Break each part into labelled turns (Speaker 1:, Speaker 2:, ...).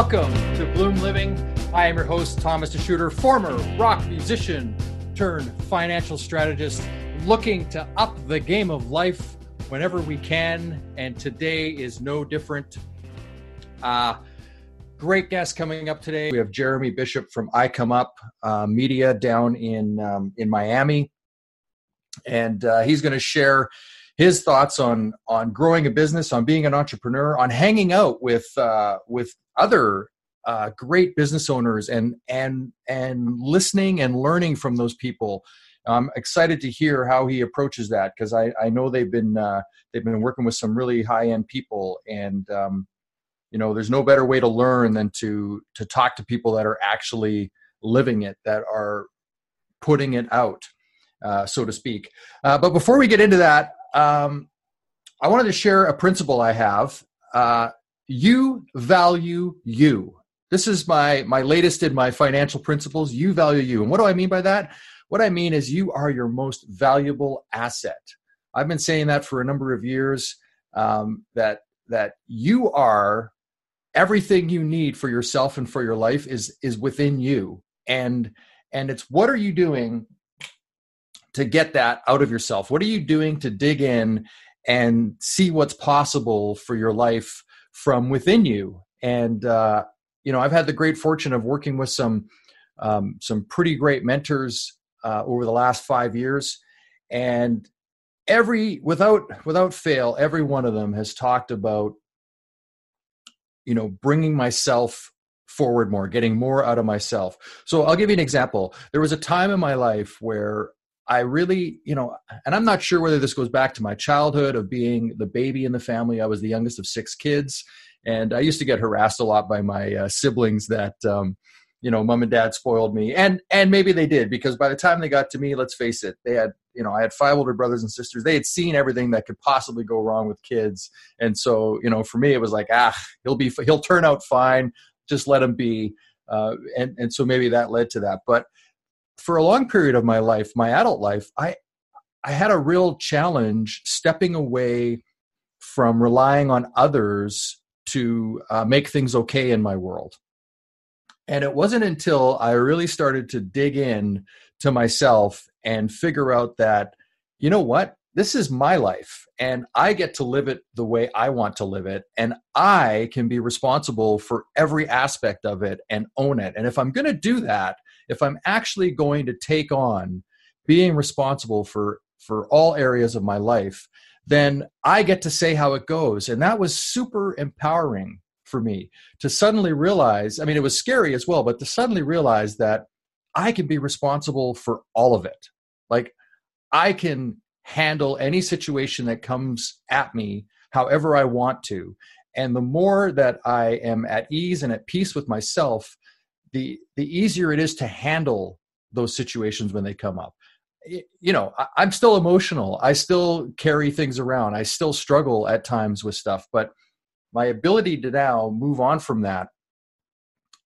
Speaker 1: Welcome to Bloom Living. I am your host, Thomas DeShooter, former rock musician turned financial strategist, looking to up the game of life whenever we can. And today is no different. Uh, great guest coming up today. We have Jeremy Bishop from iComeUp uh, Media down in um, in Miami, and uh, he's going to share his thoughts on on growing a business, on being an entrepreneur, on hanging out with uh, with other uh, great business owners, and and and listening and learning from those people. I'm excited to hear how he approaches that because I, I know they've been uh, they've been working with some really high end people, and um, you know there's no better way to learn than to to talk to people that are actually living it, that are putting it out, uh, so to speak. Uh, but before we get into that, um, I wanted to share a principle I have. Uh, you value you. This is my my latest in my financial principles. You value you, and what do I mean by that? What I mean is you are your most valuable asset. I've been saying that for a number of years. Um, that that you are everything you need for yourself and for your life is is within you, and and it's what are you doing to get that out of yourself? What are you doing to dig in and see what's possible for your life from within you? And uh, you know, I've had the great fortune of working with some um, some pretty great mentors uh, over the last five years, and every without without fail, every one of them has talked about you know bringing myself forward more, getting more out of myself. So I'll give you an example. There was a time in my life where I really, you know, and I'm not sure whether this goes back to my childhood of being the baby in the family. I was the youngest of six kids, and I used to get harassed a lot by my uh, siblings that, um, you know, mom and dad spoiled me, and and maybe they did because by the time they got to me, let's face it, they had, you know, I had five older brothers and sisters. They had seen everything that could possibly go wrong with kids, and so, you know, for me, it was like, ah, he'll be, he'll turn out fine. Just let him be. Uh, and and so maybe that led to that, but for a long period of my life, my adult life, I I had a real challenge stepping away from relying on others to uh, make things okay in my world. And it wasn't until I really started to dig in to myself and figure out that, you know what, this is my life and I get to live it the way I want to live it. And I can be responsible for every aspect of it and own it. And if I'm going to do that, if I'm actually going to take on being responsible for for all areas of my life, then I get to say how it goes. And that was super empowering for me to suddenly realize, I mean it was scary as well, but to suddenly realize that I can be responsible for all of it. Like I can handle any situation that comes at me however I want to. And the more that I am at ease and at peace with myself, the the easier it is to handle those situations when they come up. You know I, am still emotional. I still carry things around. I still struggle at times with stuff but my ability to now move on from that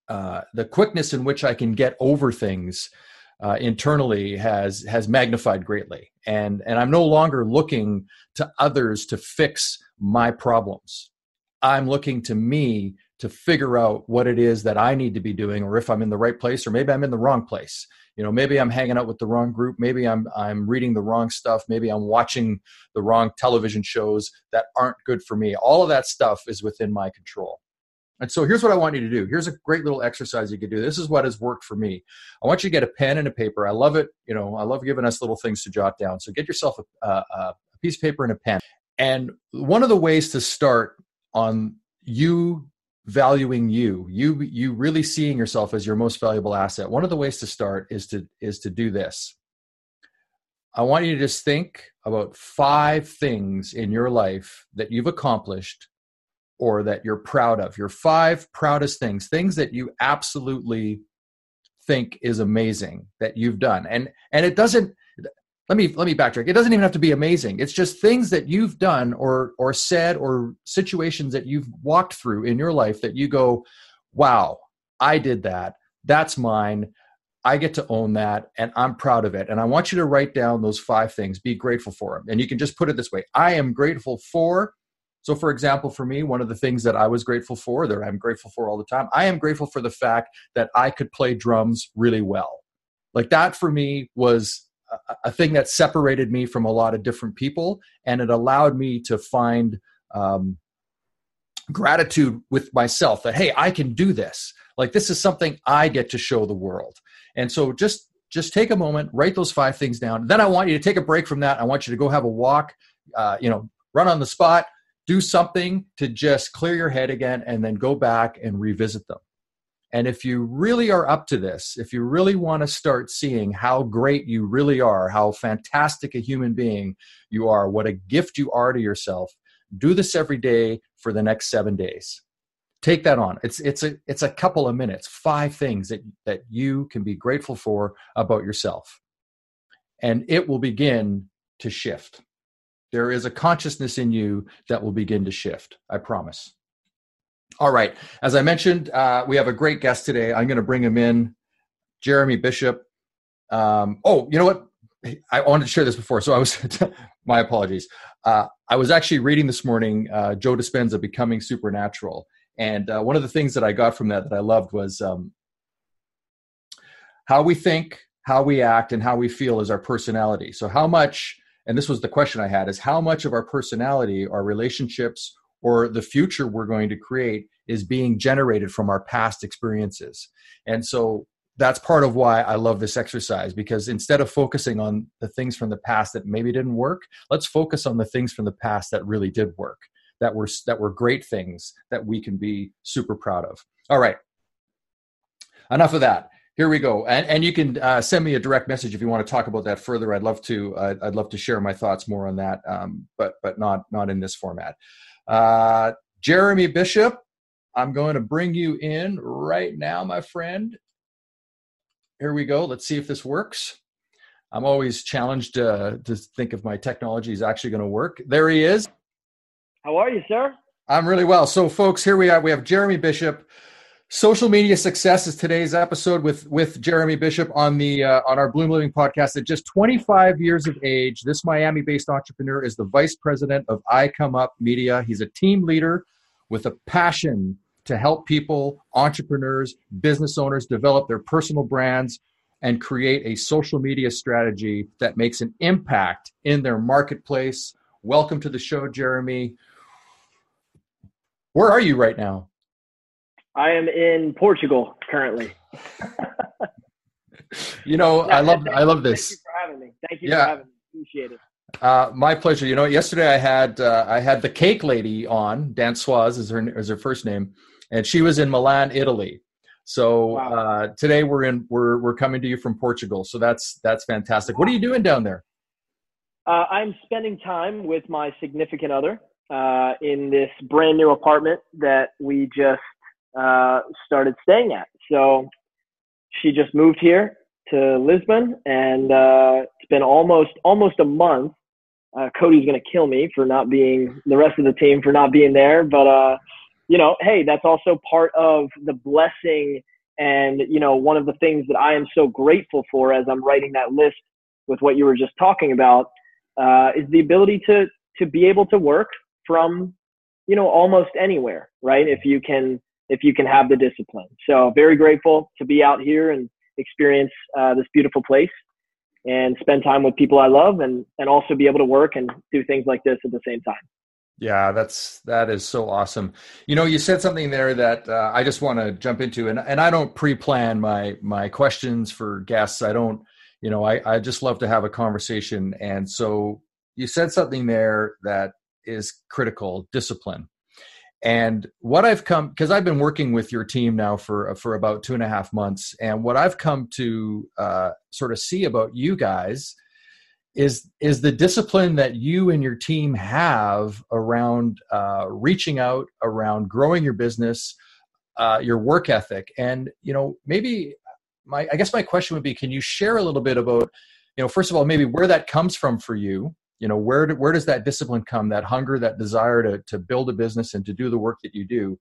Speaker 1: uh, the quickness in which i can get over things uh, internally has has magnified greatly. And and i'm no longer looking to others to fix my problems. I'm looking to me to figure out what it is that I need to be doing or if I'm in the right place or maybe I'm in the wrong place. You know, maybe I'm hanging out with the wrong group, maybe I'm I'm reading the wrong stuff, maybe I'm watching the wrong television shows that aren't good for me. All of that stuff is within my control. And so here's what I want you to do. Here's a great little exercise you could do. This is what has worked for me. I want you to get a pen and a paper. I love it. You know, I love giving us little things to jot down. So get yourself a, a, a piece of paper and a pen. And one of the ways to start on you valuing you you you really seeing yourself as your most valuable asset. One of the ways to start is to is to do this. I want you to just think about five things in your life that you've accomplished or that you're proud of. Your five proudest things things that you absolutely think is amazing that you've done. And and it doesn't let me let me backtrack. It doesn't even have to be amazing. It's just things that you've done or or said or situations that you've walked through in your life that you go wow i did that. That's mine. I get to own that and i'm proud of it. And i want you to write down those five things. Be grateful for them and you can just put it this way. I am grateful for So, for example, for me, one of the things that I was grateful for, that I'm grateful for all the time, I am grateful for the fact that I could play drums really well. Like that for me was a, thing that separated me from a lot of different people, and it allowed me to find um, gratitude with myself that, hey, I can do this. Like this is something I get to show the world. And so just just take a moment, write those five things down. Then I want you to take a break from that. I want you to go have a walk, uh, you know, run on the spot, do something to just clear your head again and then go back and revisit them. And if you really are up to this, if you really want to start seeing how great you really are, how fantastic a human being you are, what a gift you are to yourself, do this every day for the next seven days. Take that on. It's it's a it's a couple of minutes, five things that, that you can be grateful for about yourself. And it will begin to shift. There is a consciousness in you that will begin to shift. I promise. All right. As I mentioned, uh, we have a great guest today. I'm going to bring him in, Jeremy Bishop. Um, oh, you know what? I wanted to share this before, so I was. my apologies. Uh, I was actually reading this morning uh, Joe Dispenza, Becoming Supernatural, and uh, one of the things that I got from that that I loved was um, how we think, how we act, and how we feel is our personality. So, how much and this was the question I had is how much of our personality, our relationships, or the future we're going to create is being generated from our past experiences. And so that's part of why I love this exercise because instead of focusing on the things from the past that maybe didn't work, let's focus on the things from the past that really did work, that were that were great things that we can be super proud of. All right. Enough of that here we go and, and you can uh, send me a direct message if you want to talk about that further i'd love to uh, i'd love to share my thoughts more on that um, but but not not in this format uh, jeremy bishop i'm going to bring you in right now my friend. Here we go. Let's see if this works. I'm always challenged uh, to think if my technology is actually going to work. There he is.
Speaker 2: How are you sir?
Speaker 1: I'm really well. So folks here we are. We have jeremy bishop Social media success is today's episode with with Jeremy Bishop on the uh, on our Bloom Living podcast. At just 25 years of age, this Miami-based entrepreneur is the vice president of iComeUp Media. He's a team leader with a passion to help people, entrepreneurs, business owners develop their personal brands and create a social media strategy that makes an impact in their marketplace. Welcome to the show, Jeremy. Where are you right now?
Speaker 2: I am in Portugal currently.
Speaker 1: you know, I love I love this.
Speaker 2: Thank you for having me. Thank you yeah. for having me. Appreciate it.
Speaker 1: Uh, my pleasure. You know, yesterday I had uh, I had the cake lady on. Dancoise is her is her first name, and she was in Milan, Italy. So wow. uh, today we're in we're we're coming to you from Portugal. So that's that's fantastic. What are you doing down there?
Speaker 2: Uh, I'm spending time with my significant other uh, in this brand new apartment that we just uh, started staying at. So she just moved here to Lisbon, and uh, it's been almost almost a month. Uh, Cody's gonna kill me for not being the rest of the team for not being there, but uh, you know, hey, that's also part of the blessing, and you know, one of the things that I am so grateful for as I'm writing that list with what you were just talking about uh, is the ability to to be able to work from you know almost anywhere, right? If you can if you can have the discipline. So very grateful to be out here and experience uh, this beautiful place and spend time with people I love and, and also be able to work and do things like this at the same time.
Speaker 1: Yeah, that's that is so awesome. You know, you said something there that uh, I just want to jump into, and and I don't pre-plan my my questions for guests. I don't, you know, I I just love to have a conversation, and so you said something there that is critical: discipline. And what I've come because I've been working with your team now for for about two and a half months, and what I've come to uh, sort of see about you guys is is the discipline that you and your team have around uh, reaching out, around growing your business, uh, your work ethic, and you know maybe my I guess my question would be, can you share a little bit about you know first of all maybe where that comes from for you you know where do, where does that discipline come that hunger that desire to to build a business and to do the work that you do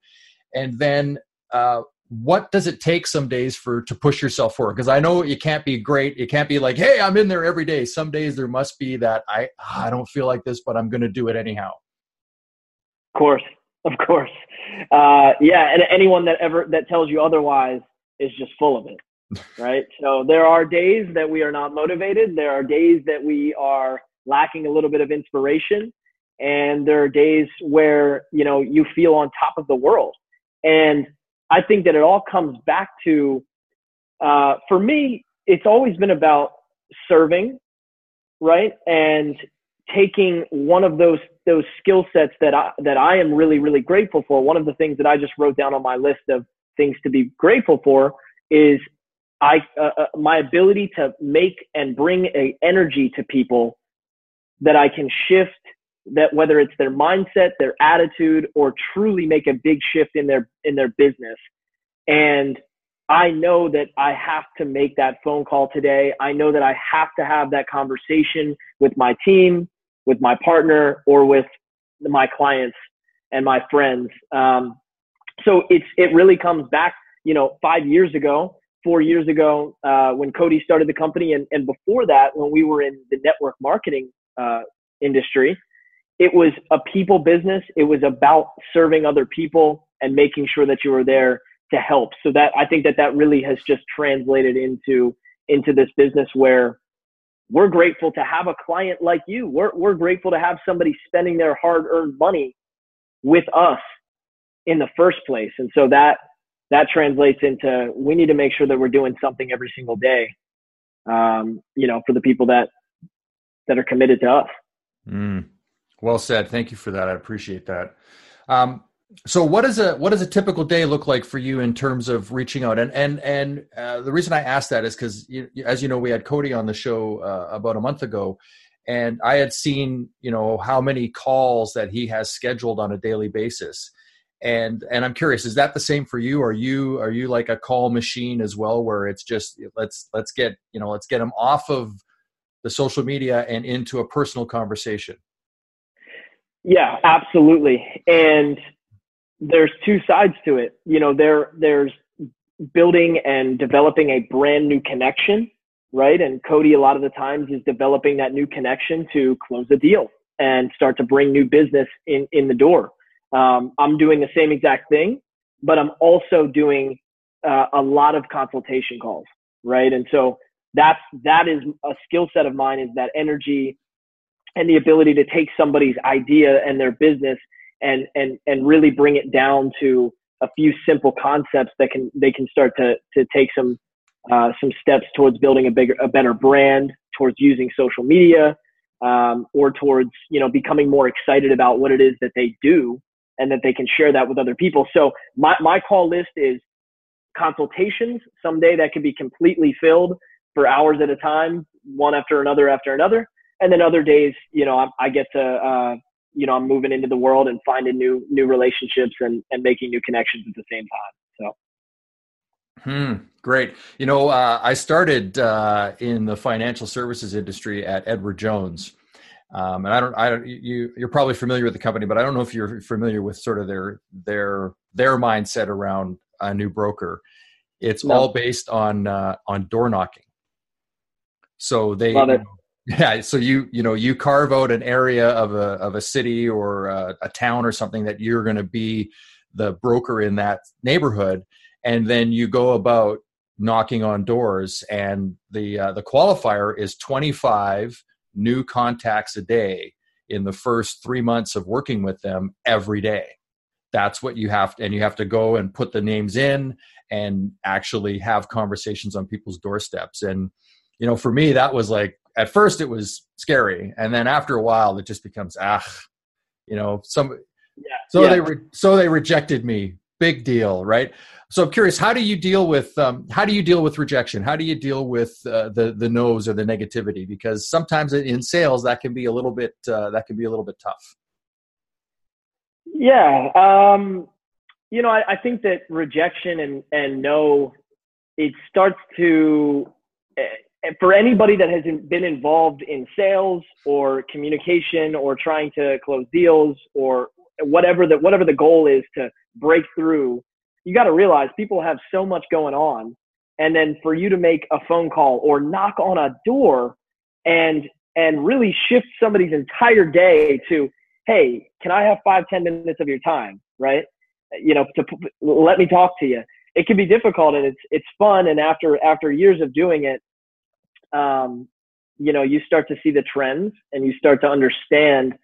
Speaker 1: and then uh, what does it take some days for to push yourself forward because i know you can't be great it can't be like hey i'm in there every day some days there must be that i i don't feel like this but i'm going to do it anyhow Of
Speaker 2: course, of course. Uh, yeah, and anyone that ever that tells you otherwise is just full of it, right? so there are days that we are not motivated. There are days that we are lacking a little bit of inspiration, and there are days where you know you feel on top of the world. And I think that it all comes back to, uh, for me, it's always been about serving, right? And taking one of those those skill sets that I that I am really really grateful for. One of the things that I just wrote down on my list of things to be grateful for is I uh, uh, my ability to make and bring a energy to people that I can shift that whether it's their mindset, their attitude, or truly make a big shift in their in their business. And I know that I have to make that phone call today. I know that I have to have that conversation with my team, with my partner, or with my clients and my friends. Um, so it's it really comes back, you know, five years ago, four years ago, uh, when Cody started the company, and, and before that, when we were in the network marketing uh, industry, it was a people business. It was about serving other people and making sure that you were there to help. So that I think that that really has just translated into into this business where we're grateful to have a client like you. We're we're grateful to have somebody spending their hard-earned money with us in the first place. And so that that translates into we need to make sure that we're doing something every single day. Um, you know, for the people that that are committed to us.
Speaker 1: Mm. Well said. Thank you for that. I appreciate that. Um, so what does a what does a typical day look like for you in terms of reaching out and and and uh, the reason i asked that is because as you know we had cody on the show uh, about a month ago and i had seen you know how many calls that he has scheduled on a daily basis and and i'm curious is that the same for you are you are you like a call machine as well where it's just let's let's get you know let's get them off of the social media and into a personal conversation
Speaker 2: yeah absolutely and there's two sides to it. You know, there there's building and developing a brand new connection, right? And Cody a lot of the times is developing that new connection to close a deal and start to bring new business in in the door. Um, I'm doing the same exact thing, but I'm also doing uh, a lot of consultation calls, right? And so that's that is a skill set of mine is that energy and the ability to take somebody's idea and their business and and and really bring it down to a few simple concepts that can they can start to to take some uh, some steps towards building a bigger a better brand towards using social media um, or towards you know becoming more excited about what it is that they do and that they can share that with other people. So my, my call list is consultations. Someday that can be completely filled for hours at a time one after another after another and then other days you know i, I get to uh, you know, I'm moving into the world and finding new new relationships and and making new connections at the same time. So.
Speaker 1: Hmm. Great. You know, uh, I started uh, in the financial services industry at Edward Jones, um, and I don't. I don't. You you're probably familiar with the company, but I don't know if you're familiar with sort of their their their mindset around a new broker. It's no. all based on uh, on door knocking. So they
Speaker 2: Love it. You know,
Speaker 1: yeah, so you you know you carve out an area of a of a city or a, a town or something that you're going to be the broker in that neighborhood, and then you go about knocking on doors, and the uh, the qualifier is 25 new contacts a day in the first three months of working with them every day. That's what you have, to, and you have to go and put the names in and actually have conversations on people's doorsteps. And you know, for me, that was like at first it was scary, and then after a while it just becomes ah, you know, some. Yeah. So yeah. they re- so they rejected me. Big deal, right? So I'm curious, how do you deal with um, how do you deal with rejection? How do you deal with uh, the the no's or the negativity? Because sometimes in sales that can be a little bit uh, that can be a little bit tough.
Speaker 2: Yeah, um, you know, I, I think that rejection and and no, it starts to for anybody that has been involved in sales or communication or trying to close deals or whatever the whatever the goal is to break through, you got to realize people have so much going on, and then for you to make a phone call or knock on a door and and really shift somebody's entire day to hey, can I have five, ten minutes of your time, right? You know, to let me talk to you. It can be difficult and it's it's fun. And after after years of doing it, um, you know, you start to see the trends and you start to understand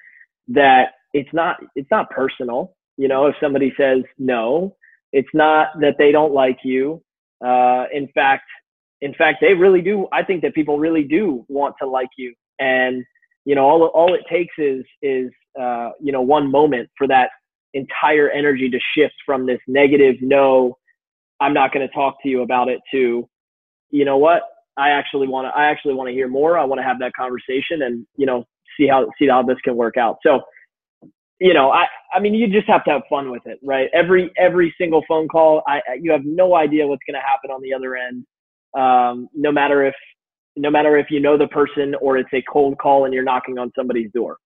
Speaker 2: that it's not it's not personal. You know, if somebody says no, it's not that they don't like you. Uh, in fact, in fact, they really do. I think that people really do want to like you, and you know, all all it takes is is uh, you know one moment for that entire energy to shift from this negative no, I'm not going to talk to you about it to, you know what, I actually want to I actually want to hear more. I want to have that conversation and you know see how see how this can work out. So you know, I, I mean, you just have to have fun with it, right? Every, every single phone call, I, you have no idea what's going to happen on the other end. Um, no matter if, no matter if you know the person or it's a cold call and you're knocking on somebody's door,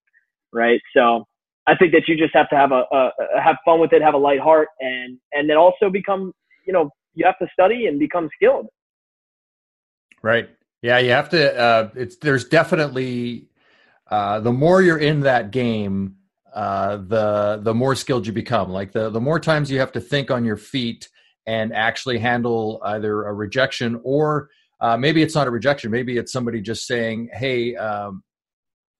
Speaker 2: right? So I think that you just have to have a, a, a have fun with it, have a light heart, and and then also become, you know, you have to study and become skilled.
Speaker 1: Right. Yeah, you have to. Uh, it's there's definitely uh, the more you're in that game, uh, the the more skilled you become. Like the the more times you have to think on your feet and actually handle either a rejection or uh, maybe it's not a rejection. Maybe it's somebody just saying, "Hey, um,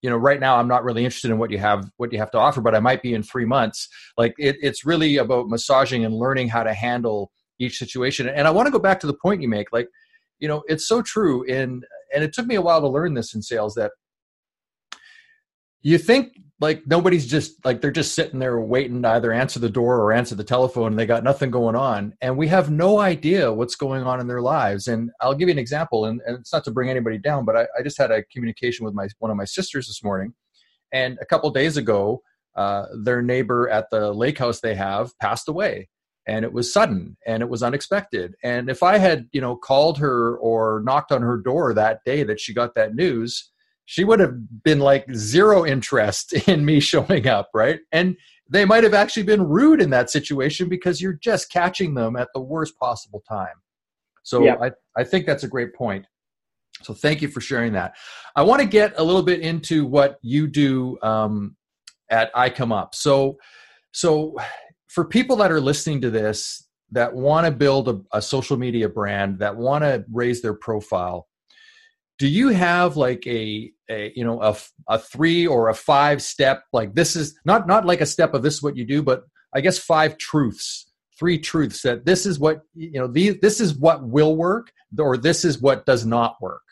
Speaker 1: you know, right now I'm not really interested in what you have what you have to offer, but I might be in three months." Like it, it's really about massaging and learning how to handle each situation. And I want to go back to the point you make. Like, you know, it's so true. In and it took me a while to learn this in sales that you think like nobody's just like they're just sitting there waiting to either answer the door or answer the telephone and they got nothing going on. And we have no idea what's going on in their lives. And i'll give you an example and, and it's not to bring anybody down but I, I, just had a communication with my one of my sisters this morning. And a couple days ago uh, their neighbor at the lake house they have passed away and it was sudden and it was unexpected and if i had you know called her or knocked on her door that day that she got that news she would have been like zero interest in me showing up, right? And they might have actually been rude in that situation because you're just catching them at the worst possible time. So yeah. I, I think that's a great point. So thank you for sharing that. I want to get a little bit into what you do um, at iComeUp. So, so for people that are listening to this that want to build a, a social media brand, that want to raise their profile, do you have like a, a you know a, a three or a five step like this is not not like a step of this is what you do but i guess five truths three truths that this is what you know these this is what will work or this is what does not work?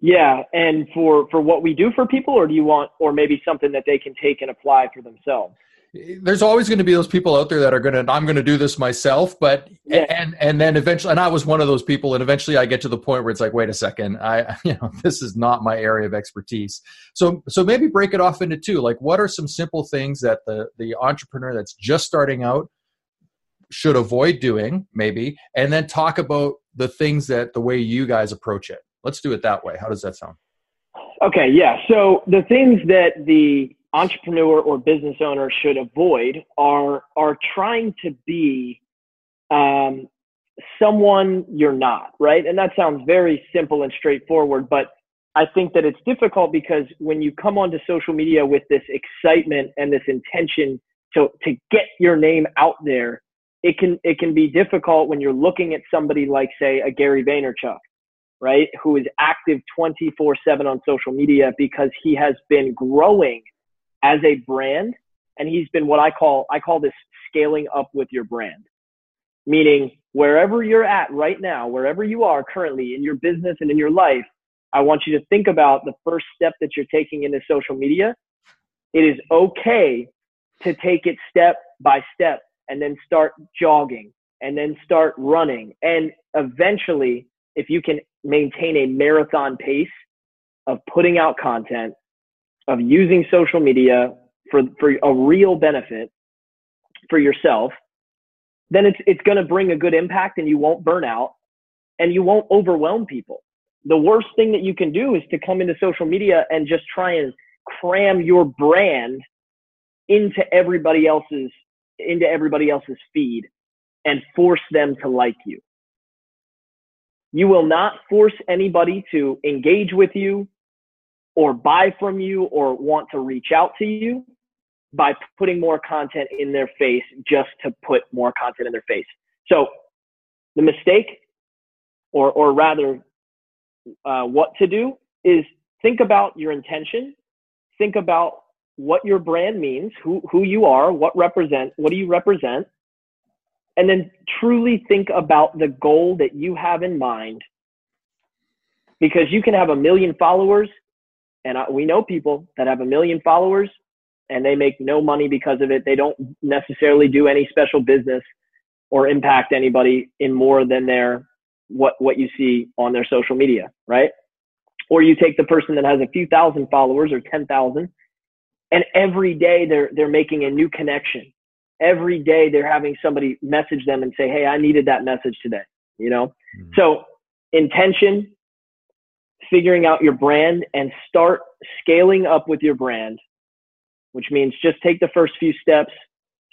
Speaker 2: Yeah and for for what we do for people or do you want or maybe something that they can take and apply for themselves
Speaker 1: there's always going to be those people out there that are going to i'm going to do this myself but yeah. and and then eventually and i was one of those people and eventually i get to the point where it's like wait a second i you know this is not my area of expertise. So so maybe break it off into two like what are some simple things that the the entrepreneur that's just starting out should avoid doing maybe and then talk about the things that the way you guys approach it? Let's do it that way. How does that sound?
Speaker 2: Okay yeah so the things that the entrepreneur or business owner should avoid are are trying to be um, someone you're not, right? And that sounds very simple and straightforward, but I think that it's difficult because when you come onto social media with this excitement and this intention to to get your name out there, it can it can be difficult when you're looking at somebody like say a Gary Vaynerchuk, right, who is active 24/7 on social media because he has been growing as a brand. And he's been what I call, I call this scaling up with your brand, meaning wherever you're at right now, wherever you are currently in your business and in your life, I want you to think about the first step that you're taking into social media. It is okay to take it step by step and then start jogging and then start running. And eventually, if you can maintain a marathon pace of putting out content of using social media for, for a real benefit for yourself, then it's, it's going to bring a good impact and you won't burn out and you won't overwhelm people. The worst thing that you can do is to come into social media and just try and cram your brand into everybody else's into everybody else's feed and force them to like you. You will not force anybody to engage with you, or buy from you or want to reach out to you by putting more content in their face just to put more content in their face. So the mistake, or, or rather, uh, what to do is think about your intention, think about what your brand means, who, who you are, what represent, what do you represent, and then truly think about the goal that you have in mind. Because you can have a million followers, and I, we know people that have a million followers and they make no money because of it. They don't necessarily do any special business or impact anybody in more than their what what you see on their social media, right? Or you take the person that has a few thousand followers or 10,000 and every day they're they're making a new connection. Every day they're having somebody message them and say, "Hey, I needed that message today." You know? Mm-hmm. So, intention, figuring out your brand and start scaling up with your brand which means just take the first few steps,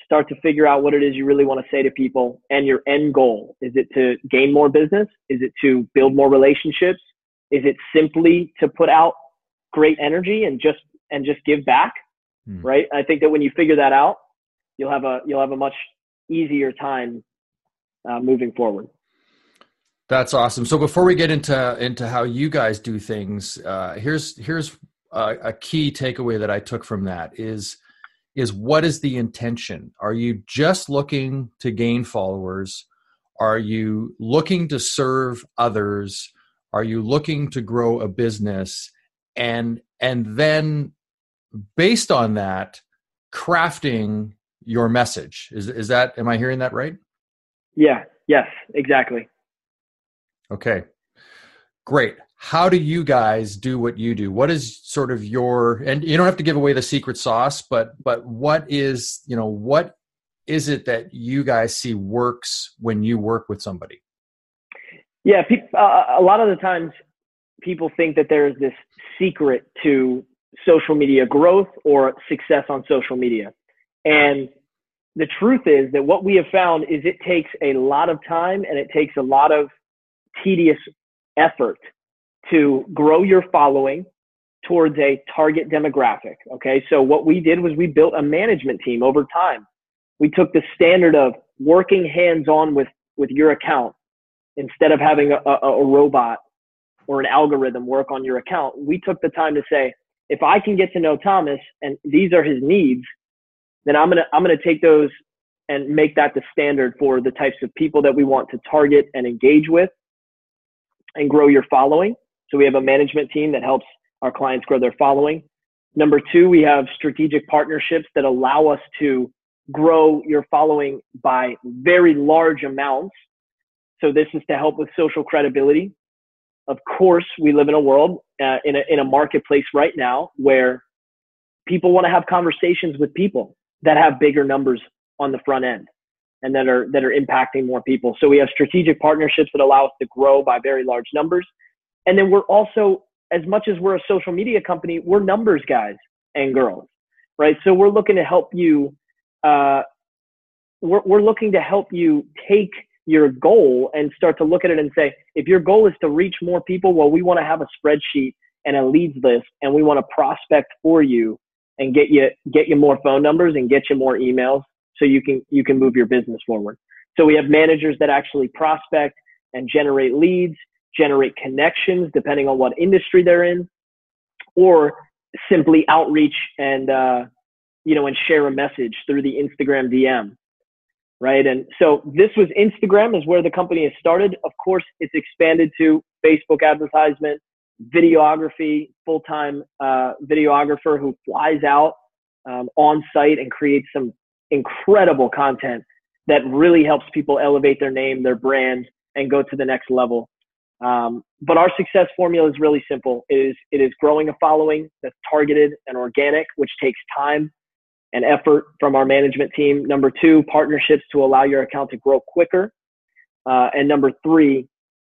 Speaker 2: start to figure out what it is you really want to say to people and your end goal. Is it to gain more business? Is it to build more relationships? Is it simply to put out great energy and just and just give back? Hmm. Right? I think that when you figure that out, you'll have a you'll have a much easier time uh, moving forward.
Speaker 1: That's awesome. So before we get into into how you guys do things, uh, here's here's uh, a key takeaway that I took from that is is what is the intention? Are you just looking to gain followers? Are you looking to serve others? Are you looking to grow a business? And and then based on that, crafting your message. Is is that am I hearing that right?
Speaker 2: Yeah, yes, exactly.
Speaker 1: Okay. Great. How do you guys do what you do? What is sort of your and you don't have to give away the secret sauce but but what is you know what is it that you guys see works when you work with somebody?
Speaker 2: Yeah pe- uh, a lot of the times people think that there is this secret to social media growth or success on social media. And the truth is that what we have found is it takes a lot of time and it takes a lot of tedious effort to grow your following towards a target demographic. Okay. So what we did was we built a management team over time. We took the standard of working hands on with, with your account instead of having a, a, a robot or an algorithm work on your account. We took the time to say, if I can get to know Thomas and these are his needs, then I'm going to, I'm going to take those and make that the standard for the types of people that we want to target and engage with and grow your following. So we have a management team that helps our clients grow their following. Number two, we have strategic partnerships that allow us to grow your following by very large amounts. So this is to help with social credibility. Of course, we live in a world, uh, in, a, in a marketplace right now where people want to have conversations with people that have bigger numbers on the front end and that are, that are impacting more people. So we have strategic partnerships that allow us to grow by very large numbers. And then we're also, as much as we're a social media company, we're numbers guys and girls, right? So we're looking to help you. Uh, we're, we're looking to help you take your goal and start to look at it and say, if your goal is to reach more people, well, we want to have a spreadsheet and a leads list, and we want to prospect for you and get you get you more phone numbers and get you more emails so you can you can move your business forward. So we have managers that actually prospect and generate leads generate connections depending on what industry they're in, or simply outreach and uh, you know and share a message through the Instagram DM, right? And so this was Instagram is where the company has started. Of course, it's expanded to Facebook advertisement, videography, full time uh, videographer who flies out um, on site and creates some incredible content that really helps people elevate their name, their brand, and go to the next level. Um, but our success formula is really simple. It is, it is growing a following that's targeted and organic, which takes time and effort from our management team. Number two, partnerships to allow your account to grow quicker. Uh, and number three,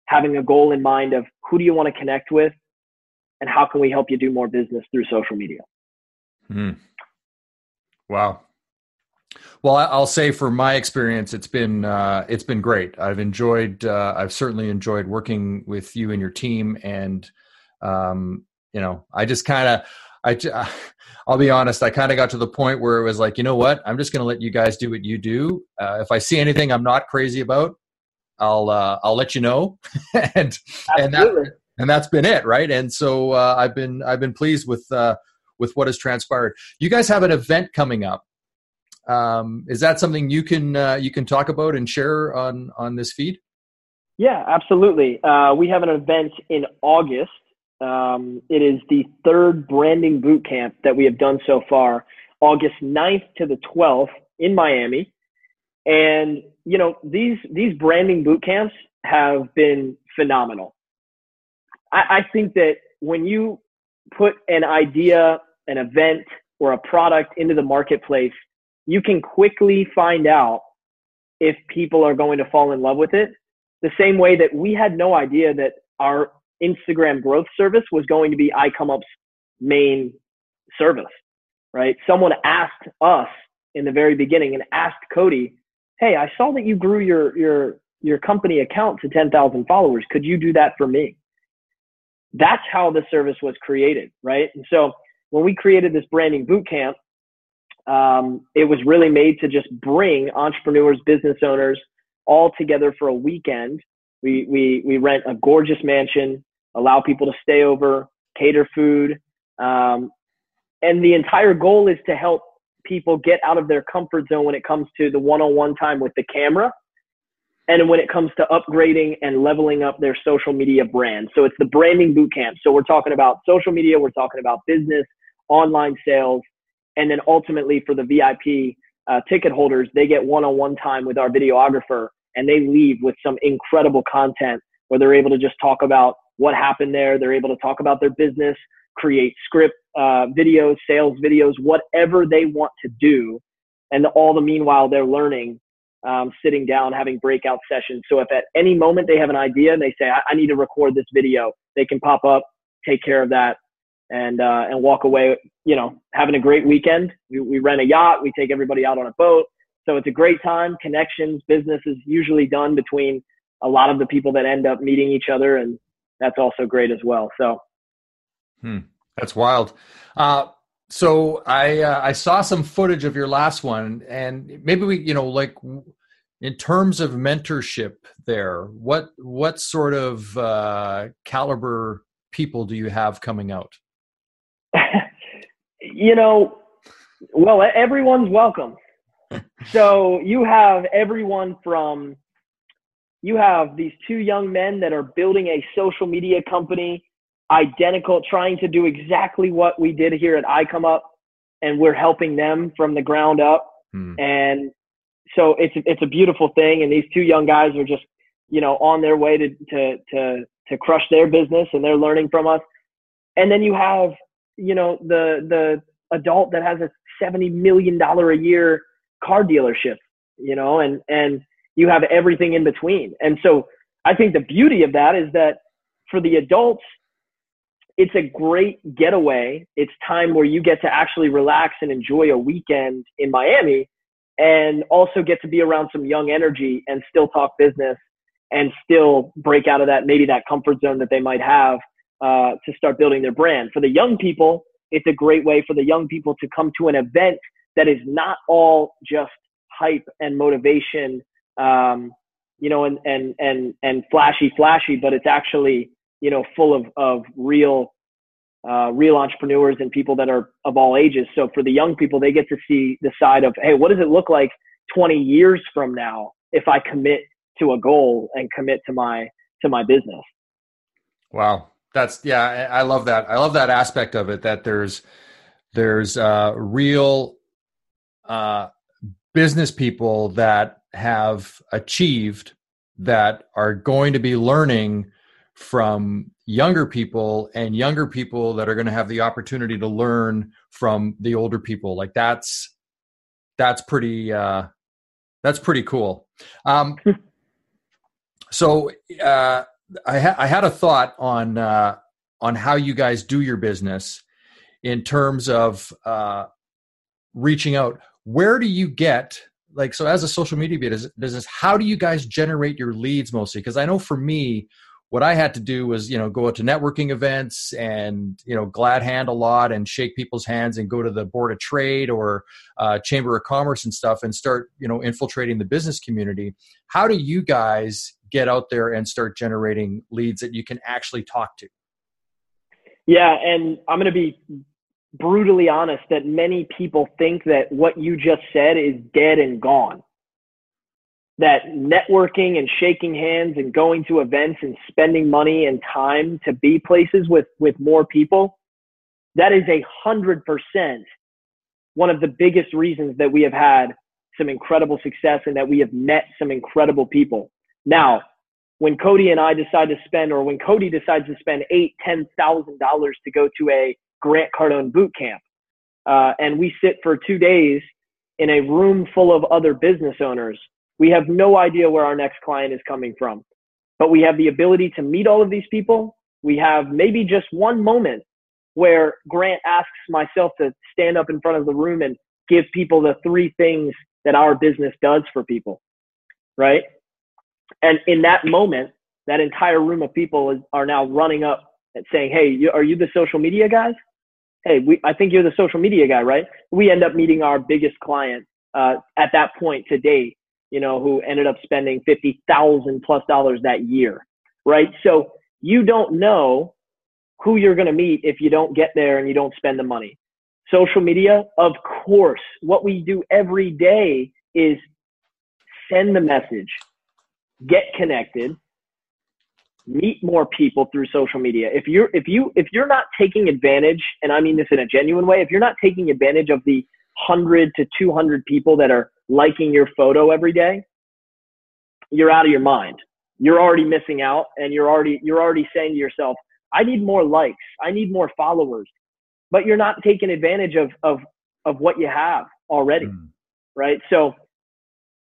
Speaker 2: having a goal in mind of who do you want to connect with and how can we help you do more business through social media.
Speaker 1: Hmm. Wow. Well, I'll say for my experience, it's been uh, it's been great. I've enjoyed. Uh, I've certainly enjoyed working with you and your team, and um, you know, I just kind of, I, I'll be honest, I kind of got to the point where it was like, you know what, I'm just going to let you guys do what you do. Uh, if I see anything I'm not crazy about, I'll, uh, I'll let you know. and, Absolutely. and that, and that's been it. Right. And so, uh, I've been, I've been pleased with, uh, with what has transpired. You guys have an event coming up. Um, is that something you can, uh, you can talk about and share on, on this feed?
Speaker 2: Yeah, absolutely. Uh, we have an event in August um, it is the third branding boot camp that we have done so far, August 9th to the 12th in Miami. And, you know, these, these branding boot camps have been phenomenal. I, I think that when you put an idea, an event, or a product into the marketplace, you can quickly find out if people are going to fall in love with it. The same way that we had no idea that our Instagram growth service was going to be iComeUp's main service, right? Someone asked us in the very beginning and asked Cody, "Hey, I saw that you grew your your your company account to 10,000 followers. Could you do that for me?" That's how the service was created, right? And so when we created this branding boot camp, um, it was really made to just bring entrepreneurs, business owners all together for a weekend we, we, we rent a gorgeous mansion, allow people to stay over, cater food. Um, and the entire goal is to help people get out of their comfort zone when it comes to the one-on-one time with the camera and when it comes to upgrading and leveling up their social media brand. So it's the branding boot camp. So we're talking about social media, we're talking about business, online sales, and then ultimately for the VIP uh, ticket holders, they get one-on-one time with our videographer and they leave with some incredible content where they're able to just talk about what happened there. They're able to talk about their business, create script uh, videos, sales videos, whatever they want to do. And all the meanwhile, they're learning, um, sitting down, having breakout sessions. So if at any moment they have an idea and they say, I, I need to record this video, they can pop up, take care of that, and uh, and walk away. You know, having a great weekend. We, we rent a yacht. We take everybody out on a boat. So it's a great time. Connections, business is usually done between a lot of the people that end up meeting each other, and that's also great as well. So,
Speaker 1: hmm, that's wild. Uh, so I uh, I saw some footage of your last one, and maybe we you know like in terms of mentorship there, what what sort of uh, caliber people do you have coming out?
Speaker 2: you know, well, everyone's welcome. So you have everyone from you have these two young men that are building a social media company identical trying to do exactly what we did here at iComeUp and we're helping them from the ground up. Hmm. and so it's it's a beautiful thing and these two young guys are just you know on their way to to to to crush their business and they're learning from us. And then you have you know the the adult that has a 70 million dollar a year car dealership, you know, and, and you have everything in between. And so I think the beauty of that is that for the adults, it's a great getaway. It's time where you get to actually relax and enjoy a weekend in Miami and also get to be around some young energy and still talk business and still break out of that, maybe that comfort zone that they might have uh, to start building their brand. For the young people, it's a great way for the young people to come to an event that is not all just hype and motivation, um, you know, and, and, and, and flashy, flashy, but it's actually, you know, full of, of real, uh, real entrepreneurs and people that are of all ages. So for the young people, they get to see the side of, hey, what does it look like 20 years from now if I commit to a goal and commit to my to my business?
Speaker 1: Wow, that's yeah, I love that. I love that aspect of it. That there's there's uh, real uh, business people that have achieved that are going to be learning from younger people and younger people that are going to have the opportunity to learn from the older people like that's that's pretty uh that's pretty cool um so uh i ha- i had a thought on uh on how you guys do your business in terms of uh reaching out where do you get like so as a social media business how do you guys generate your leads mostly because i know for me what I had to do was, you know, go out to networking events and, you know, glad hand a lot and shake people's hands and go to the board of trade or uh, chamber of commerce and stuff and start, you know, infiltrating the business community. How do you guys get out there and start generating leads that you can actually talk to?
Speaker 2: Yeah, and I'm going to be brutally honest that many people think that what you just said is dead and gone that networking and shaking hands and going to events and spending money and time to be places with with more people that is a hundred percent one of the biggest reasons that we have had some incredible success and that we have met some incredible people now when cody and i decide to spend or when cody decides to spend eight ten thousand dollars to go to a grant cardone boot camp uh, and we sit for two days in a room full of other business owners we have no idea where our next client is coming from, but we have the ability to meet all of these people. We have maybe just one moment where Grant asks myself to stand up in front of the room and give people the three things that our business does for people, right? And in that moment, that entire room of people is, are now running up and saying, "Hey, you, are you the social media guys? Hey, we, I think you're the social media guy, right?" We end up meeting our biggest client uh, at that point today you know, who ended up spending 50,000 plus dollars that year, right? So you don't know who you're going to meet if you don't get there and you don't spend the money. Social media, of course, what we do every day is send the message, get connected, meet more people through social media. If you're if you if you're not taking advantage, and I mean this in a genuine way, if you're not taking advantage of the 100 to 200 people that are liking your photo every day, you're out of your mind. You're already missing out and you're already you're already saying to yourself, I need more likes, I need more followers. But you're not taking advantage of of of what you have already. Mm. Right? So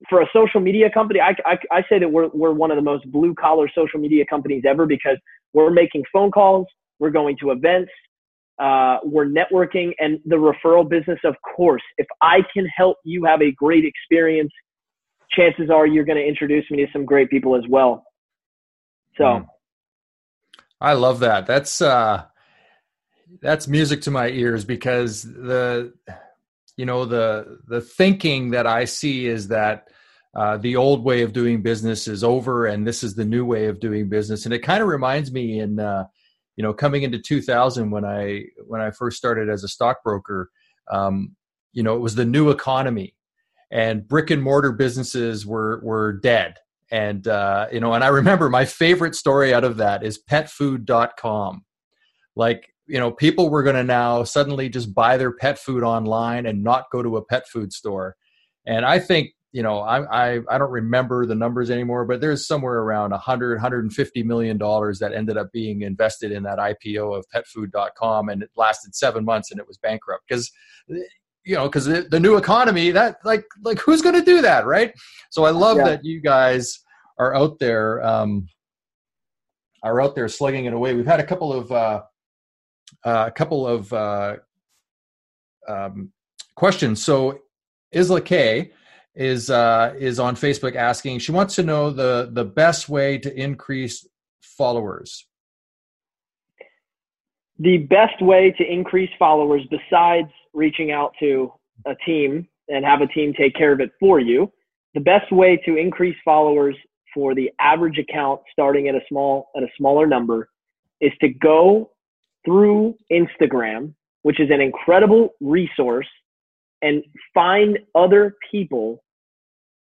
Speaker 2: for a social media company, I, I, I say that we're, we're one of the most blue collar social media companies ever because we're making phone calls, we're going to events, uh, we're networking and the referral business, of course. If I can help you have a great experience, chances are you're going to introduce me to some great people as well. So, mm.
Speaker 1: I love that. That's uh, that's music to my ears because the you know the the thinking that I see is that uh, the old way of doing business is over and this is the new way of doing business, and it kind of reminds me in uh, you know coming into 2000 when i when i first started as a stockbroker um, you know it was the new economy and brick and mortar businesses were were dead. And uh, you know and i remember my favorite story out of that is petfood.com like you know people were going to now suddenly just buy their pet food online and not go to a pet food store and i think you know, I, I, I don't remember the numbers anymore, but there's somewhere around 100, 150 million dollars that ended up being invested in that IPO of petfood.com, and it lasted seven months and it was bankrupt because, you know, because the, the, new economy that like like who's going to do that, right? So I love yeah. that you guys are out there, um, are out there slugging it away. We've had a couple of uh, uh, a couple of uh, um, questions. So Isla K is uh, is on Facebook asking. She wants to know the the best way to increase followers.
Speaker 2: The best way to increase followers, besides reaching out to a team and have a team take care of it for you, the best way to increase followers for the average account, starting at a small at a smaller number, is to go through Instagram, which is an incredible resource and find other people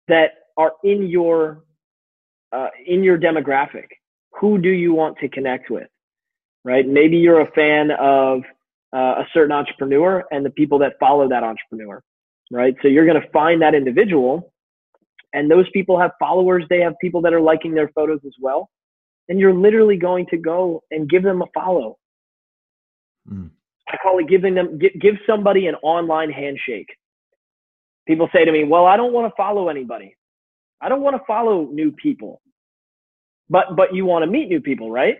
Speaker 2: that are in your uh, in your demographic. Who do you want to connect with? Right? Maybe you're a fan of uh, a certain entrepreneur and the people that follow that entrepreneur. Right? So you're going to find that individual, and those people have followers. They have people that are liking their photos as well, and you're literally going to go and give them a follow. Mm. I call it giving them give, somebody an online handshake. People say to me, "Well, I don't want to follow anybody. I don't want to follow new people." But but you want to meet new people, right?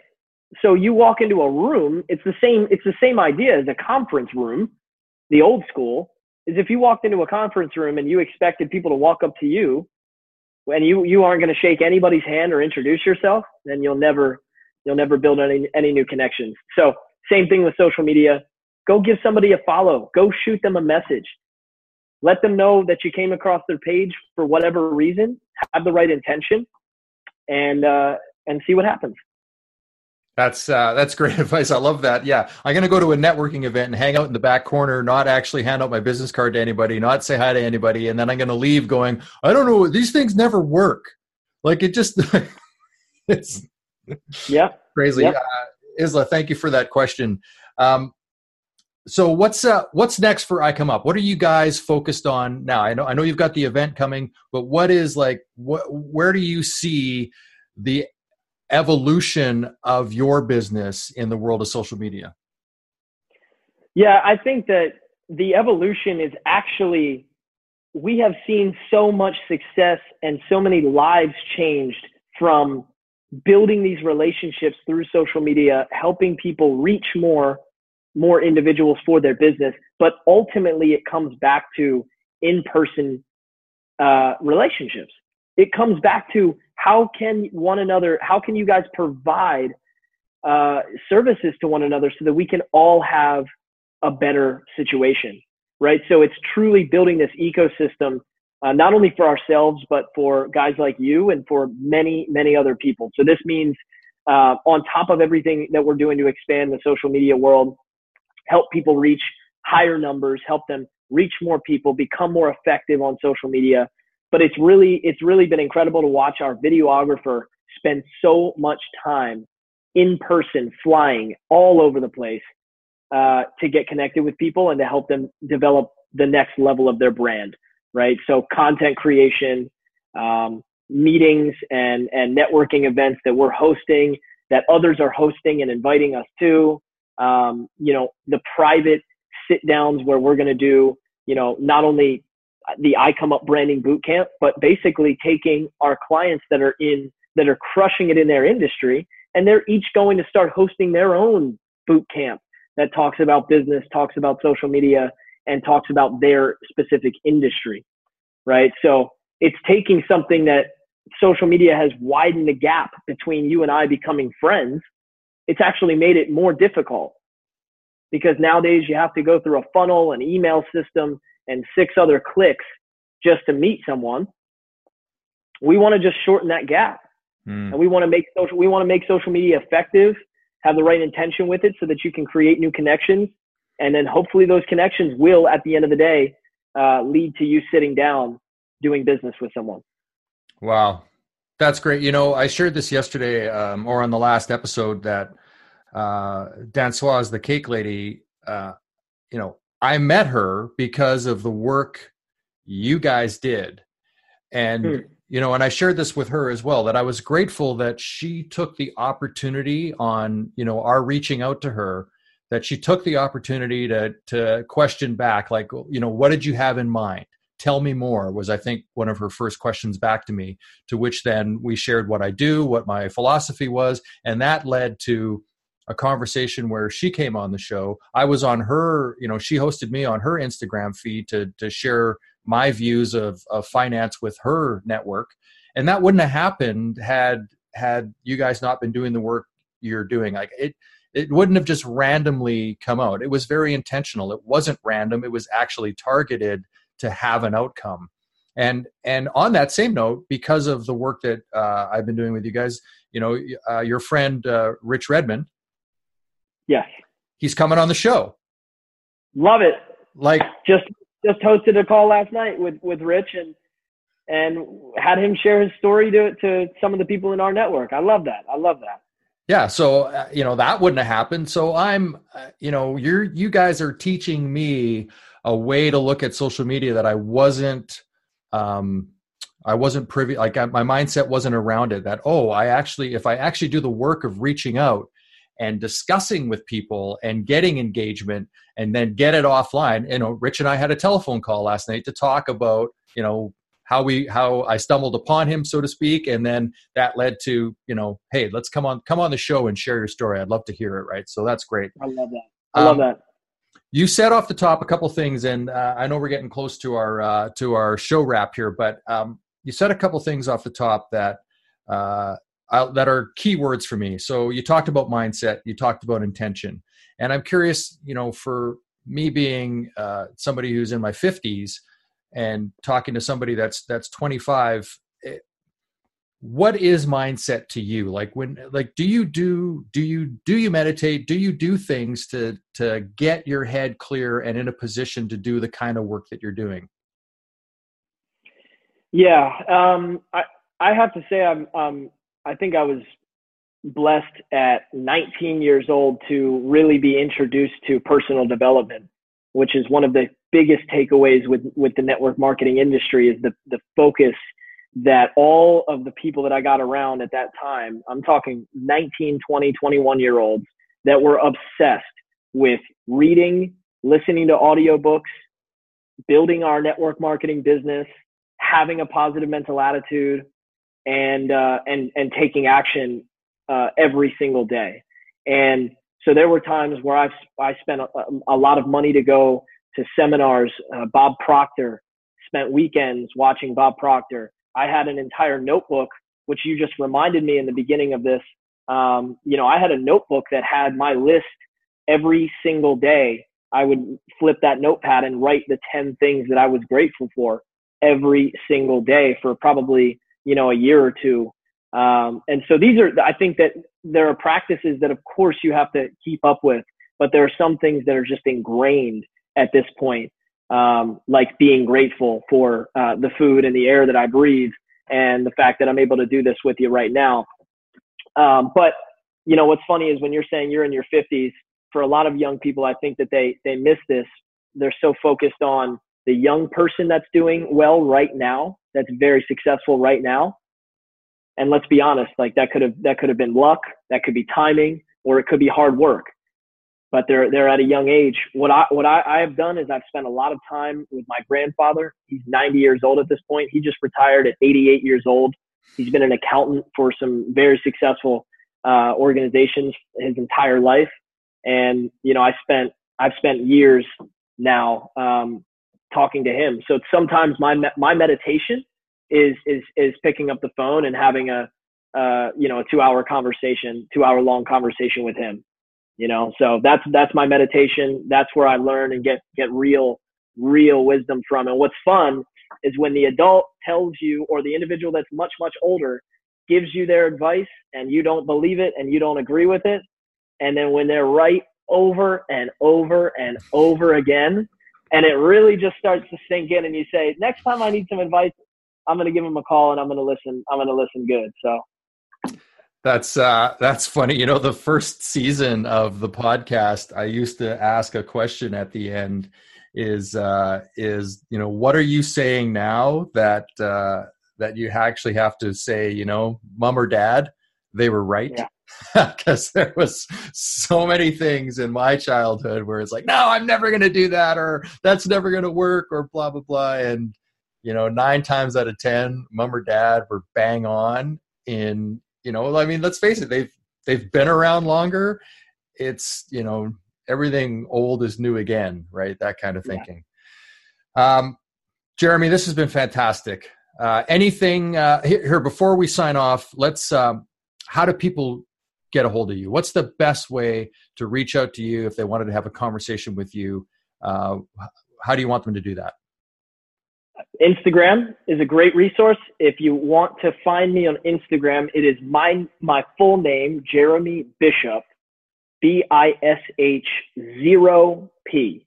Speaker 2: So you walk into a room, it's the same it's the same idea as a conference room, the old school, is if you walked into a conference room and you expected people to walk up to you and you you aren't going to shake anybody's hand or introduce yourself, then you'll never you'll never build any any new connections. So same thing with social media. Go give somebody a follow. Go shoot them a message. Let them know that you came across their page for whatever reason. Have the right intention, and uh, and see what happens.
Speaker 1: That's uh, that's great advice. I love that. Yeah, I'm gonna go to a networking event and hang out in the back corner, not actually hand out my business card to anybody, not say hi to anybody, and then I'm gonna leave going, I don't know, these things never work. Like it just, it's
Speaker 2: yeah
Speaker 1: crazy.
Speaker 2: Yep.
Speaker 1: Uh, Isla, thank you for that question. Um, so what's uh, what's next for iComeUp? What are you guys focused on now? I know I know you've got the event coming, but what is like what where do you see the evolution of your business in the world of social media?
Speaker 2: Yeah, I think that the evolution is actually, we have seen so much success and so many lives changed from building these relationships through social media, helping people reach more, more individuals for their business. But ultimately, it comes back to in person uh, relationships. It comes back to how can one another, how can you guys provide uh, services to one another so that we can all have a better situation, right? So it's truly building this ecosystem, uh, not only for ourselves, but for guys like you and for many, many other people. So this means uh, on top of everything that we're doing to expand the social media world, help people reach higher numbers, help them reach more people, become more effective on social media, but it's really it's really been incredible to watch our videographer spend so much time in person flying all over the place uh, to get connected with people and to help them develop the next level of their brand right? So content creation um, meetings and and networking events that we're hosting that others are hosting and inviting us to um, you know the private sit downs where we're going to do you know not only the iComeUp branding boot camp, but basically taking our clients that are in that are crushing it in their industry, and they're each going to start hosting their own boot camp that talks about business, talks about social media, and talks about their specific industry, right? So it's taking something that social media has widened the gap between you and I becoming friends. It's actually made it more difficult because nowadays you have to go through a funnel, an email system, and six other clicks just to meet someone. We want to just shorten that gap. Mm. And we want to make social we want to make social media effective, have the right intention with it so that you can create new connections. And then hopefully those connections will at the end of the day uh, lead to you sitting down doing business with someone.
Speaker 1: Wow. That's great. You know, I shared this yesterday um, or on the last episode that uh, Dansoise, the cake lady, uh, you know, I met her because of the work you guys did. And, hmm. you know, and I shared this with her as well that I was grateful that she took the opportunity on, you know, our reaching out to her, that she took the opportunity to, to question back, like, you know, what did you have in mind? Tell me more was, I think, one of her first questions back to me, to which then we shared what I do, what my philosophy was. And that led to, a conversation where she came on the show. I was on her, you know, she hosted me on her Instagram feed to to share my views of, of finance with her network. And that wouldn't have happened had had you guys not been doing the work you're doing. Like it it wouldn't have just randomly come out. It was very intentional. It wasn't random. It was actually targeted to have an outcome. And and on that same note, because of the work that uh, I've been doing with you guys, you know, uh, your friend uh, Rich Redmond,
Speaker 2: Yes.
Speaker 1: He's coming on the show.
Speaker 2: Love it.
Speaker 1: Like
Speaker 2: just just hosted a call last night with with Rich and and had him share his story to to some of the people in our network. I love that. I love that.
Speaker 1: Yeah, so uh, you know that wouldn't have happened. So I'm, uh, you know, you're you guys are teaching me a way to look at social media that I wasn't, um, I wasn't privy. Like I, my mindset wasn't around it. That oh, I actually, if I actually do the work of reaching out and discussing with people and getting engagement and then get it offline you know rich and i had a telephone call last night to talk about you know how we how i stumbled upon him so to speak. And then that led to you know hey let's come on come on the show and share your story. I'd love to hear it right? So that's great.
Speaker 2: I love that. I love um, that.
Speaker 1: you said off the top a couple things and uh, i know we're getting close to our uh, to our show wrap here but um, you said a couple things off the top that uh, uh, that are keywords for me. So you talked about mindset, you talked about intention, and I'm curious, you know, for me being uh, somebody who's in my 50s and talking to somebody that's that's 25 eh, what is mindset to you? Like when like do you do do you do you meditate? Do you do things to to get your head clear and in a position to do the kind of work that you're doing?
Speaker 2: Yeah um i i have to say i'm um i think i was blessed at 19 years old to really be introduced to personal development, which is one of the biggest takeaways with, with the network marketing industry is the, the focus that all of the people that I got around at that time, I'm talking 19, 20, 21 year olds that were obsessed with reading, listening to audiobooks, building our network marketing business, having a positive mental attitude, and uh, and and taking action uh, every single day. And so there were times where I've, I spent a, a lot of money to go to seminars. Uh, Bob Proctor spent weekends watching Bob Proctor. I had an entire notebook, which you just reminded me in the beginning of this. Um, you know, I had a notebook that had my list every single day. I would flip that notepad and write the 10 things that I was grateful for every single day for probably, you know, a year or two. Um, and so these are, I think that there are practices that, of course, you have to keep up with, but there are some things that are just ingrained at this point, um, like being grateful for uh, the food and the air that I breathe, and the fact that I'm able to do this with you right now. Um, but you know what's funny is when you're saying you're in your 50s. For a lot of young people, I think that they they miss this. They're so focused on the young person that's doing well right now, that's very successful right now, and let's be honest, like that could have that could have been luck, that could be timing, or it could be hard work. But they're they're at a young age. What I what I, I have done is I've spent a lot of time with my grandfather. He's 90 years old at this point. He just retired at 88 years old. He's been an accountant for some very successful uh, organizations his entire life. And you know, I spent I've spent years now um, talking to him. So sometimes my my meditation is is is picking up the phone and having a uh, you know a two hour conversation, two hour long conversation with him. You know, so that's that's my meditation. That's where I learn and get get real real wisdom from. And what's fun is when the adult tells you, or the individual that's much much older gives you their advice, and you don't believe it and you don't agree with it, and then when they're right over and over and over again, and it really just starts to sink in, and you say, next time I need some advice, I'm going to give him a call and I'm going to listen. I'm going to listen good. So
Speaker 1: that's uh, that's funny. You know, the first season of the podcast, I used to ask a question at the end: is uh, is you know what are you saying now that uh, that you actually have to say? You know, mom or dad, they were right. Yeah because there was so many things in my childhood where it's like no i'm never going to do that or that's never going to work or blah blah blah and you know, nine times out of ten, mom or dad were bang on in, you know, I mean, let's face it, they've they've been around longer. It's, you know, everything old is new again, right? That kind of thinking. Yeah. Um, Jeremy, this has been fantastic. Uh, anything uh, here, here, before we sign off? Let's. Um, how do people get a hold of you? What's the best way to reach out to you if they wanted to have a conversation with you? Uh, how do you want them to do that?
Speaker 2: Instagram is a great resource. If you want to find me on Instagram, it is my my full name, Jeremy Bishop, B I S H zero P.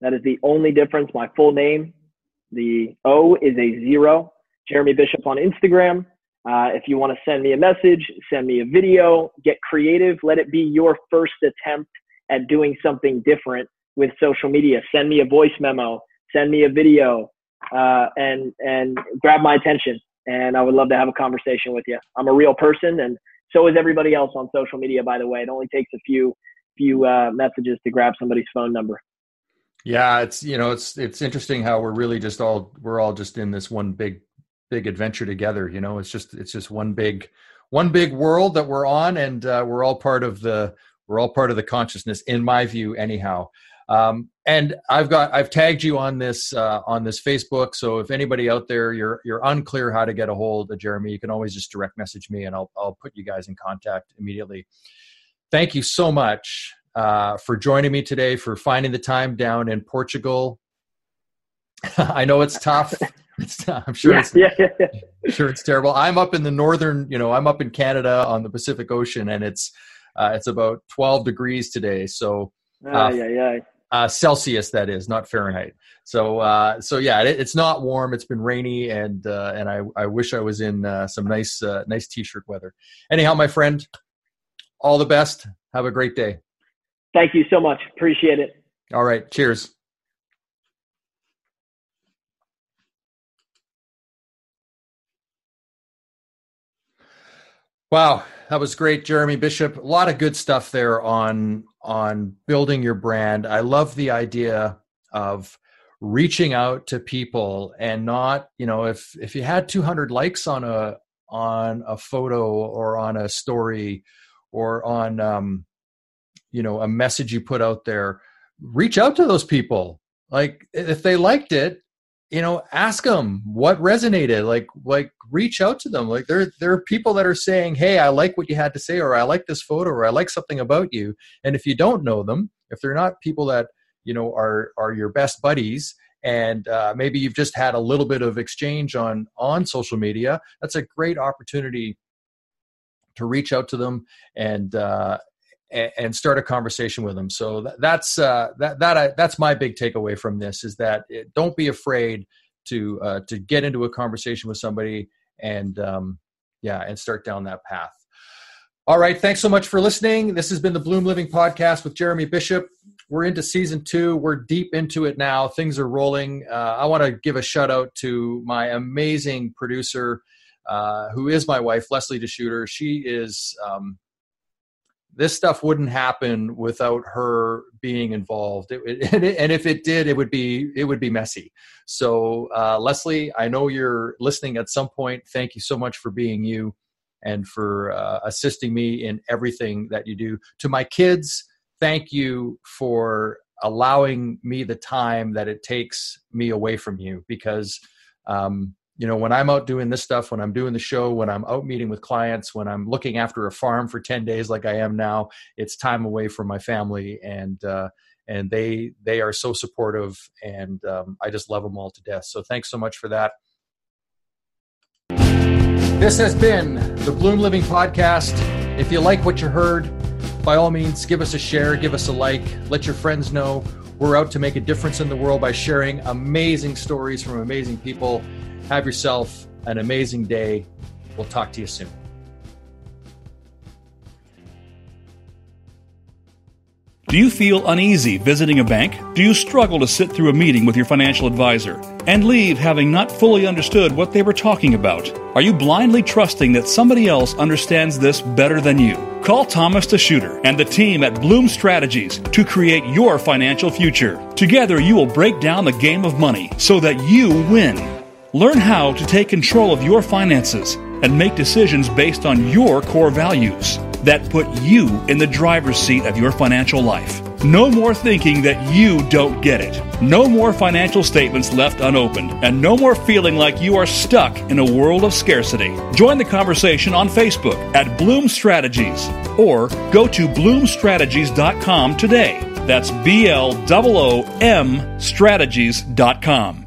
Speaker 2: That is the only difference. My full name, the O is a zero. Jeremy Bishop on Instagram. Uh, if you want to send me a message, send me a video, get creative. Let it be your first attempt at doing something different with social media. Send me a voice memo. Send me a video uh, and and grab my attention. And I would love to have a conversation with you. I'm a real person, and so is everybody else on social media. By the way, it only takes a few few uh, messages to grab somebody's phone number.
Speaker 1: Yeah, it's you know it's it's interesting how we're really just all we're all just in this one big big adventure together. You know, it's just it's just one big one big world that we're on, and uh, we're all part of the we're all part of the consciousness, in my view, anyhow. Um, and I've got I've tagged you on this uh, on this Facebook. So if anybody out there you're you're unclear how to get a hold of Jeremy, you can always just direct message me, and I'll I'll put you guys in contact immediately. Thank you so much uh, for joining me today, for finding the time down in Portugal. I know it's tough. It's, I'm sure.
Speaker 2: Yeah,
Speaker 1: it's,
Speaker 2: yeah, yeah,
Speaker 1: sure it's terrible. I'm up in the northern, you know, I'm up in Canada on the Pacific Ocean, and it's uh, it's about 12 degrees today. So
Speaker 2: Ah, yeah, yeah.
Speaker 1: Uh, Celsius, that is, not Fahrenheit. So, uh, so yeah, it, it's not warm. It's been rainy, and uh, and I, I wish I was in uh, some nice uh, nice t-shirt weather. Anyhow, my friend, all the best. Have a great day.
Speaker 2: Thank you so much. Appreciate it.
Speaker 1: All right, cheers. Wow, that was great, Jeremy Bishop. A lot of good stuff there on on building your brand. I love the idea of reaching out to people and not, you know, if if you had 200 likes on a on a photo or on a story or on um, you know a message you put out there, reach out to those people. Like if they liked it, you know ask them what resonated like like reach out to them. Like there there are people that are saying hey i like what you had to say or i like this photo or i like something about you. And if you don't know them if they're not people that you know are are your best buddies and uh, maybe you've just had a little bit of exchange on on social media that's a great opportunity to reach out to them and uh, and start a conversation with them. So that's uh, that that I, that's my big takeaway from this is that it, don't be afraid to uh, to get into a conversation with somebody and um, yeah and start down that path. All right, thanks so much for listening. This has been the Bloom Living podcast with Jeremy Bishop. We're into season two. We're deep into it now. Things are rolling. Uh, I want to give a shout out to my amazing producer, uh, who is my wife, Leslie DeShooter. She is um, this stuff wouldn't happen without her being involved. It, it, and if it did it would be it would be messy. So uh, leslie i know you're listening at some point. Thank you so much for being you and for uh, assisting me in everything that you do. To my kids thank you for allowing me the time that it takes me away from you because um, you know when i'm out doing this stuff when i'm doing the show when i'm out meeting with clients when i'm looking after a farm for 10 days like i am now it's time away from my family and uh, and they they are so supportive and um, i just love them all to death. So thanks so much for that. This has been the bloom living podcast. If you like what you heard by all means give us a share give us a like let your friends know. We're out to make a difference in the world by sharing amazing stories from amazing people have yourself an amazing day. We'll talk to you soon.
Speaker 3: Do you feel uneasy visiting a bank? Do you struggle to sit through a meeting with your financial advisor and leave having not fully understood what they were talking about? Are you blindly trusting that somebody else understands this better than you? Call Thomas DeShooter and the team at Bloom Strategies to create your financial future. Together, you will break down the game of money so that you win. Learn how to take control of your finances and make decisions based on your core values that put you in the driver's seat of your financial life. No more thinking that you don't get it. No more financial statements left unopened, and no more feeling like you are stuck in a world of scarcity. Join the conversation on Facebook at Bloom Strategies or go to bloomstrategies.com today. That's B L O O M strategies.com.